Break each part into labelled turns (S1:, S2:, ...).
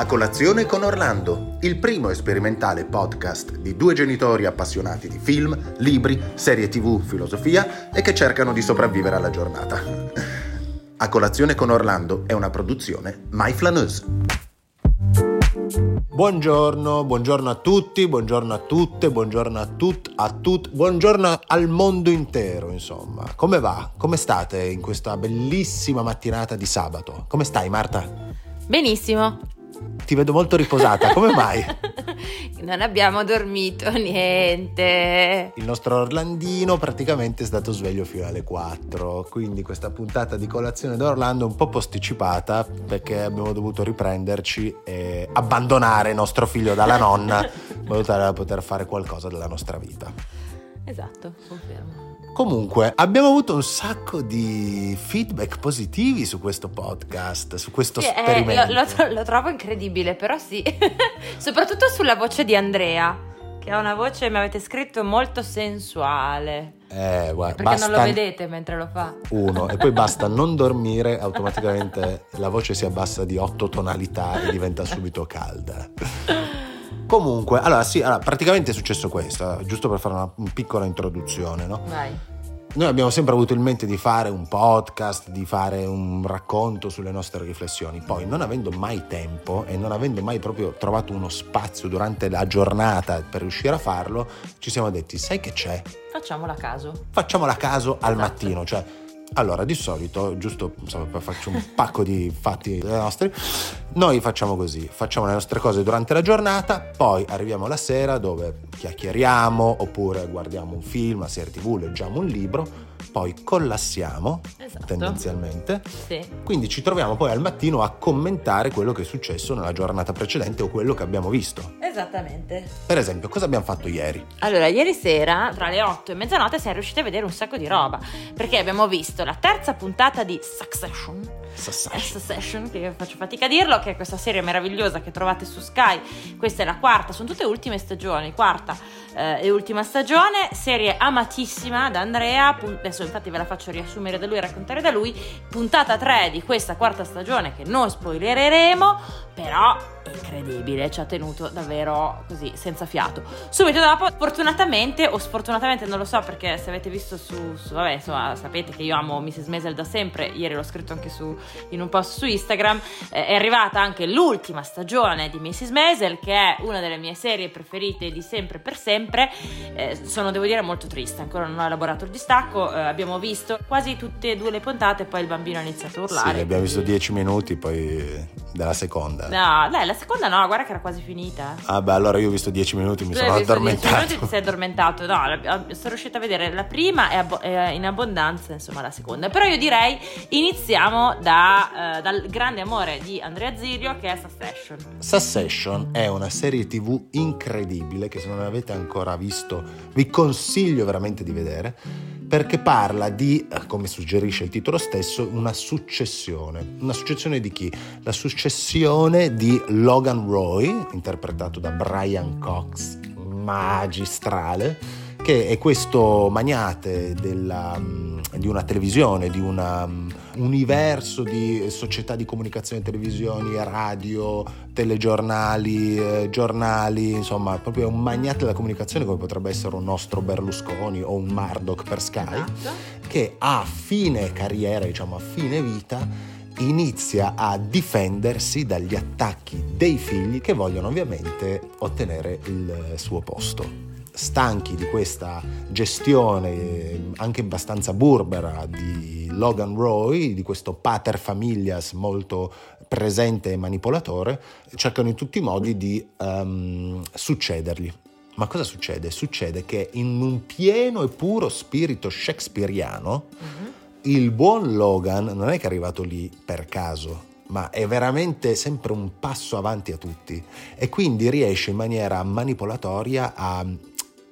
S1: A colazione con Orlando, il primo e sperimentale podcast di due genitori appassionati di film, libri, serie tv, filosofia e che cercano di sopravvivere alla giornata. A colazione con Orlando è una produzione My Flaneuse.
S2: Buongiorno, buongiorno a tutti, buongiorno a tutte, buongiorno a tut, a tut, buongiorno al mondo intero, insomma. Come va? Come state in questa bellissima mattinata di sabato? Come stai, Marta?
S3: Benissimo.
S2: Ti vedo molto riposata, come mai?
S3: non abbiamo dormito niente.
S2: Il nostro Orlandino praticamente è stato sveglio fino alle 4, quindi questa puntata di colazione d'Orlando è un po' posticipata perché abbiamo dovuto riprenderci e abbandonare nostro figlio dalla nonna in modo tale da poter fare qualcosa della nostra vita.
S3: Esatto, confermo.
S2: Comunque, abbiamo avuto un sacco di feedback positivi su questo podcast, su questo
S3: Sì, eh,
S2: esperimento.
S3: lo, lo- lo trovo incredibile, però sì. Soprattutto sulla voce di Andrea, che ha una voce, mi avete scritto, molto sensuale.
S2: Eh, guarda,
S3: Perché non lo vedete mentre lo fa.
S2: uno e poi basta non dormire, automaticamente la voce si abbassa di otto tonalità e diventa subito calda. Comunque, allora sì, allora, praticamente è successo questo, giusto per fare una, una piccola introduzione, no?
S3: Vai.
S2: Noi abbiamo sempre avuto in mente di fare un podcast, di fare un racconto sulle nostre riflessioni, poi non avendo mai tempo e non avendo mai proprio trovato uno spazio durante la giornata per riuscire a farlo, ci siamo detti, sai che c'è?
S3: Facciamola a caso.
S2: Facciamola a caso al
S3: Esatto.
S2: mattino, cioè allora, di solito, giusto insomma, farci un pacco di fatti nostri, noi facciamo così, facciamo le nostre cose durante la giornata, poi arriviamo la sera dove chiacchieriamo oppure guardiamo un film, una serie tv, leggiamo un libro, poi collassiamo
S3: Esatto.
S2: tendenzialmente,
S3: Sì.
S2: quindi ci troviamo poi al mattino a commentare quello che è successo nella giornata precedente o quello che abbiamo visto.
S3: Esattamente.
S2: Per esempio, cosa abbiamo fatto ieri?
S3: Allora, ieri sera, tra le 8 e mezzanotte, siamo riusciti a vedere un sacco di roba. Perché abbiamo visto la terza puntata di Succession.
S2: Sassasci.
S3: Succession, che io faccio fatica a dirlo, che è questa serie meravigliosa che trovate su Sky. Questa è la quarta, sono tutte ultime stagioni, quarta eh, e ultima stagione. Serie amatissima da Andrea. pun- adesso infatti ve la faccio riassumere da lui e raccontare da lui. Puntata 3 di questa quarta stagione che non spoilereremo, però incredibile, ci ha tenuto davvero così, senza fiato. Subito dopo, fortunatamente o sfortunatamente non lo so perché se avete visto su, su- vabbè, insomma, sapete che io amo Mrs. Maisel da sempre, ieri l'ho scritto anche su, in un post su Instagram, eh, è arrivata anche l'ultima stagione di Mrs. Maisel che è una delle mie serie preferite di sempre per sempre. Eh, sono, devo dire, molto triste, ancora non ho elaborato il distacco, eh, abbiamo visto quasi tutte e due le puntate, poi il bambino ha iniziato a urlare.
S2: Sì, abbiamo visto 10 minuti poi della seconda.
S3: No, dai, la seconda no, guarda che era quasi finita.
S2: Ah beh, allora io ho visto 10 minuti, mi
S3: Tu
S2: sono
S3: visto 10
S2: addormentato.
S3: minuti ti sei addormentato. No, la- sono riuscita a vedere la prima e abbo- e in abbondanza, insomma, la seconda. Però io direi iniziamo da, eh, dal grande amore di Andrea Zirio che è Succession.
S2: Succession è una serie tv incredibile che se non avete ancora visto vi consiglio veramente di vedere perché parla di, eh, come suggerisce il titolo stesso, una successione. Una successione di chi? La successione di Logan Roy, interpretato da Brian Cox, magistrale, che è questo magnate della, mm, di una televisione, di un universo di società di comunicazione, televisioni, radio, telegiornali, eh, giornali, insomma, proprio un magnate della comunicazione come potrebbe essere un nostro Berlusconi o un Murdoch per Sky,
S3: Esatto.
S2: che a fine carriera, diciamo a fine vita, inizia a difendersi dagli attacchi dei figli che vogliono ovviamente ottenere il suo posto. Stanchi di questa gestione anche abbastanza burbera di Logan Roy, di questo pater familias molto presente e manipolatore, cercano in tutti i modi di ehm, succedergli. Ma cosa succede? Succede che in un pieno e puro spirito shakespeariano,
S3: Mhm.
S2: il buon Logan non è che è arrivato lì per caso, ma è veramente sempre un passo avanti a tutti e quindi riesce in maniera manipolatoria a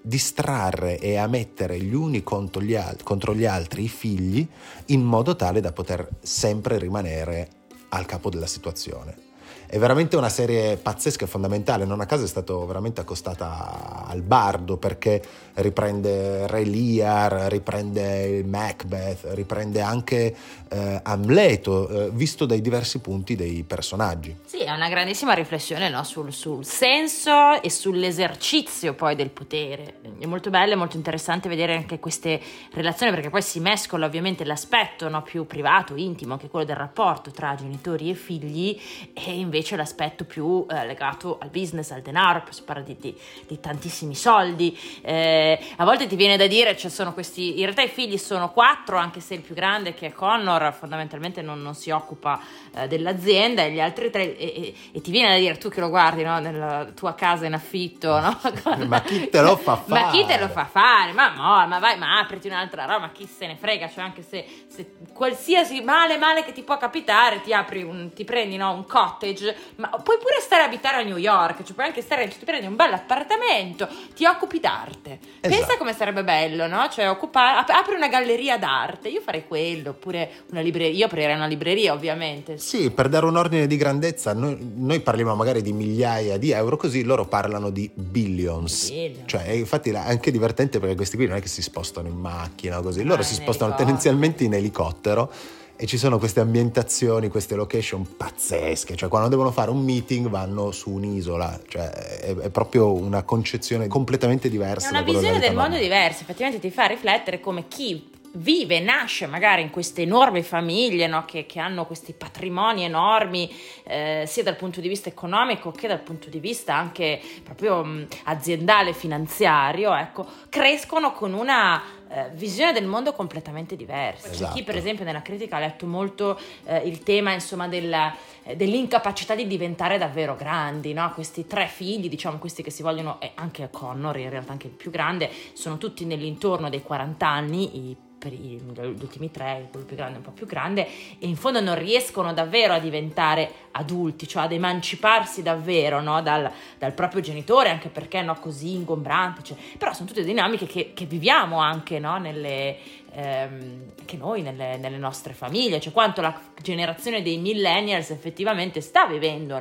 S2: distrarre e a mettere gli uni contro gli, al- contro gli altri i figli in modo tale da poter sempre rimanere al capo della situazione. È veramente una serie pazzesca e fondamentale. Non a caso è stato veramente accostata al bardo perché riprende Re Lear, riprende il Macbeth, riprende anche eh, Amleto, eh, visto dai diversi punti dei personaggi.
S3: Sì, è una grandissima riflessione no? sul, sul, senso e sull'esercizio poi del potere. È molto bello e molto interessante vedere anche queste relazioni perché poi si mescola ovviamente l'aspetto no, più privato, intimo, che è quello del rapporto tra genitori e figli e invece l'aspetto più eh, legato al business, al denaro, si parla di, di, di tantissimi soldi. Eh, a volte ti viene da dire, cioè sono questi, in realtà i figli sono quattro, anche se il più grande che è Connor fondamentalmente non, non si occupa eh, dell'azienda e gli altri tre, e, e, e, ti viene da dire tu che lo guardi no, nella tua casa in affitto, no?
S2: ma chi te lo fa fare?
S3: Ma chi te lo fa fare? Ma, no, ma vai, ma apriti un'altra roba, ma chi se ne frega, cioè anche se, se qualsiasi male male che ti può capitare, ti apri un, ti prendi no, un cottage, ma puoi pure stare a abitare a New York, cioè puoi anche stare, ti prendi un bel appartamento, ti occupi d'arte. Esatto. Pensa come sarebbe bello, no? Cioè occupa, apri una galleria d'arte, io farei quello, oppure una libreria, io aprirei una libreria ovviamente.
S2: Sì, per dare un ordine di grandezza, noi, noi parliamo magari di migliaia di euro, così loro parlano di billions. Billion. Cioè, infatti è anche divertente perché questi qui non è che si spostano in macchina così, loro ah, si spostano tendenzialmente in elicottero e ci sono queste ambientazioni, queste location pazzesche, cioè quando devono fare un meeting vanno su un'isola, cioè è, è proprio una concezione completamente diversa. È
S3: una visione del mondo diversa, effettivamente ti fa riflettere come chi vive, nasce magari in queste enormi famiglie no? che, che, hanno questi patrimoni enormi, eh, sia dal punto di vista economico che dal punto di vista anche proprio mh, aziendale, finanziario, ecco, crescono con una eh, visione del mondo completamente diversa. Esatto. C'è chi, per esempio, nella critica ha letto molto eh, il tema insomma, della, eh, dell'incapacità di diventare davvero grandi. No? Questi tre figli, diciamo, questi che si vogliono, e anche Connor, in realtà anche il più grande, sono tutti nell'intorno dei 40 anni. I per gli ultimi tre, quello più grande un po' più grande, e in fondo non riescono davvero a diventare adulti, cioè ad emanciparsi davvero no? dal, dal, proprio genitore, anche perché no, così ingombrante, cioè. però sono tutte dinamiche che, che viviamo anche no? nelle, ehm, che noi nelle, nelle, nostre famiglie, cioè quanto la generazione dei millennials effettivamente sta vivendo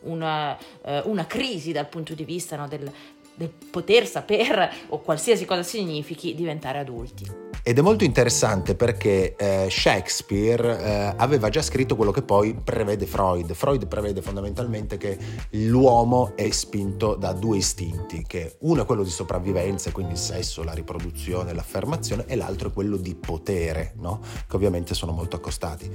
S3: una, eh, una, crisi dal punto di vista del, del poter saper o qualsiasi cosa significhi diventare adulti.
S2: Ed è molto interessante perché eh, Shakespeare eh, aveva già scritto quello che poi prevede Freud. Freud prevede fondamentalmente che l'uomo è spinto da due istinti, che uno è quello di sopravvivenza, quindi il sesso, la riproduzione, l'affermazione, e l'altro è quello di potere, no? che ovviamente sono molto accostati.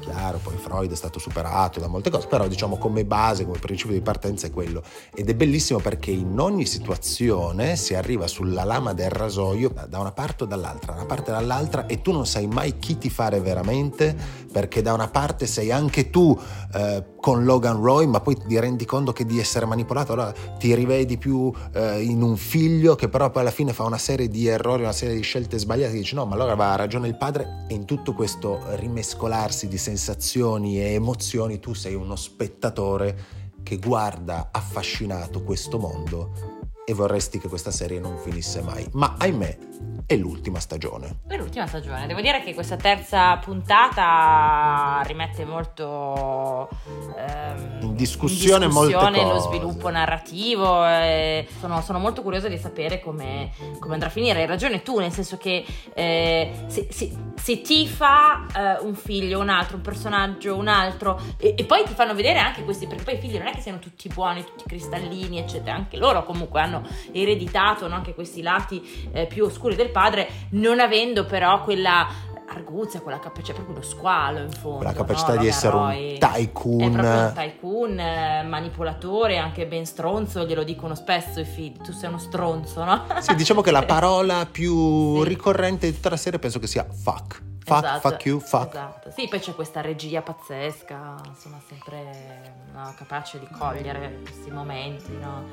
S2: Chiaro, poi Freud è stato superato da molte cose, però diciamo come base, come principio di partenza è quello. Ed è bellissimo perché in ogni situazione si arriva sulla lama del rasoio da una parte o dall'altra parte dall'altra e tu non sai mai chi ti fare veramente perché da una parte sei anche tu eh, con Logan Roy ma poi ti rendi conto che di essere manipolato allora ti rivedi più eh, in un figlio che però poi alla fine fa una serie di errori una serie di scelte sbagliate e dici no ma allora aveva ragione il padre. E in tutto questo rimescolarsi di sensazioni e emozioni tu sei uno spettatore che guarda affascinato questo mondo e vorresti che questa serie non finisse mai. Ma ahimè, è l'ultima stagione.
S3: È l'ultima stagione. Devo dire che questa terza puntata rimette molto
S2: ehm, in discussione, in
S3: discussione lo sviluppo narrativo. Eh, sono, sono, molto curiosa di sapere come, come, andrà a finire. Hai ragione tu, nel senso che eh, se, se, se, ti fa eh, un figlio, un altro, un personaggio, un altro, e, e, poi ti fanno vedere anche questi, perché poi i figli non è che siano tutti buoni, tutti cristallini, eccetera. Anche loro comunque hanno ereditato no, anche questi lati eh, più oscuri del padre, non avendo però quella arguzia, quella capacità, cioè proprio lo squalo in fondo.
S2: Quella capacità
S3: no?
S2: di essere un tycoon.
S3: Un tycoon, eh, manipolatore, anche ben stronzo, glielo dicono spesso i figli, tu sei uno stronzo, no?
S2: Sì, diciamo che la parola più sì. ricorrente di tutta la serie penso che sia fuck. Fuck, esatto, fuck you, fuck.
S3: Esatto. Sì, poi c'è questa regia pazzesca, insomma, sempre no, capace di cogliere questi momenti, no?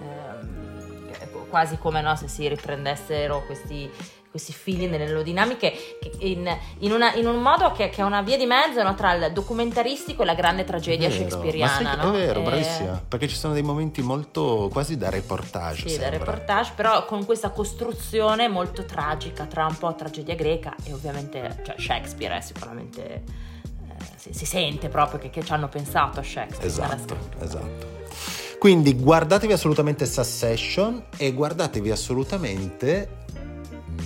S3: Eh, quasi come no, se si riprendessero questi questi figli nelle loro dinamiche in, in, una, in un modo che, che, è una via di mezzo no, tra il documentaristico e la grande tragedia vero, shakespeariana.
S2: No? È vero, e... bravissima, perché ci sono dei momenti molto quasi da reportage.
S3: Sì, sembra. da reportage, però con questa costruzione molto tragica tra un po' tragedia greca e ovviamente cioè Shakespeare è sicuramente si, si sente proprio che, che ci hanno pensato a Shakespeare.
S2: Esatto, esatto. Quindi guardatevi assolutamente Succession e guardatevi assolutamente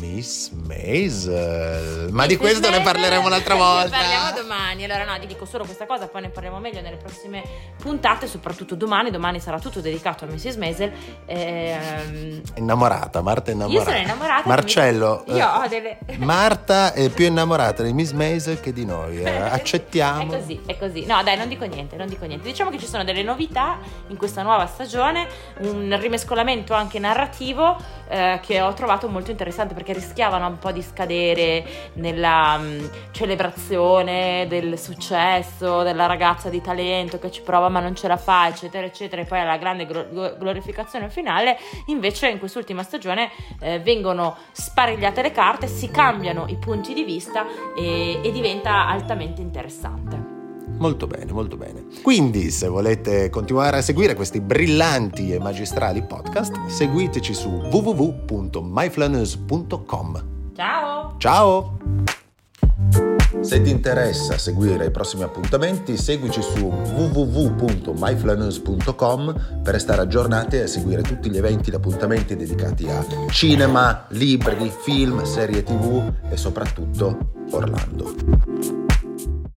S2: Miss Maisel. Ma
S3: Miss
S2: di questo ne
S3: Maisel,
S2: parleremo un'altra volta.
S3: Ne parliamo domani. Allora, no, ti dico solo questa cosa, poi ne parliamo meglio nelle prossime puntate, soprattutto domani. Domani sarà tutto dedicato a Mrs. Maisel. Ehm,
S2: Innamorata, Marta è innamorata.
S3: Io sono innamorata.
S2: Marcello,
S3: mi- Io
S2: eh,
S3: ho delle.
S2: Marta è più innamorata di Miss Maisel che di noi. eh, Accettiamo.
S3: È così, è così. No, dai, non dico niente, non dico niente. Diciamo che ci sono delle novità in questa nuova stagione, un rimescolamento anche narrativo eh, che ho trovato molto interessante perché rischiavano un po' di scadere nella mh, celebrazione del successo della ragazza di talento che ci prova ma non ce la fa, eccetera, eccetera, e poi alla grande glo- glorificazione finale. Invece in quest'ultima stagione eh, vengono sparigliate le carte, si cambiano i punti di vista e, e diventa altamente interessante.
S2: Molto bene, molto bene. Quindi, se volete continuare a seguire questi brillanti e magistrali podcast, seguiteci su www.myflaneuse.com.
S3: Ciao!
S2: Ciao! Se ti interessa seguire i prossimi appuntamenti, seguici su www.myflaneuse.com per restare aggiornati e seguire tutti gli eventi ed appuntamenti dedicati a cinema, libri, film, serie tv e soprattutto Orlando.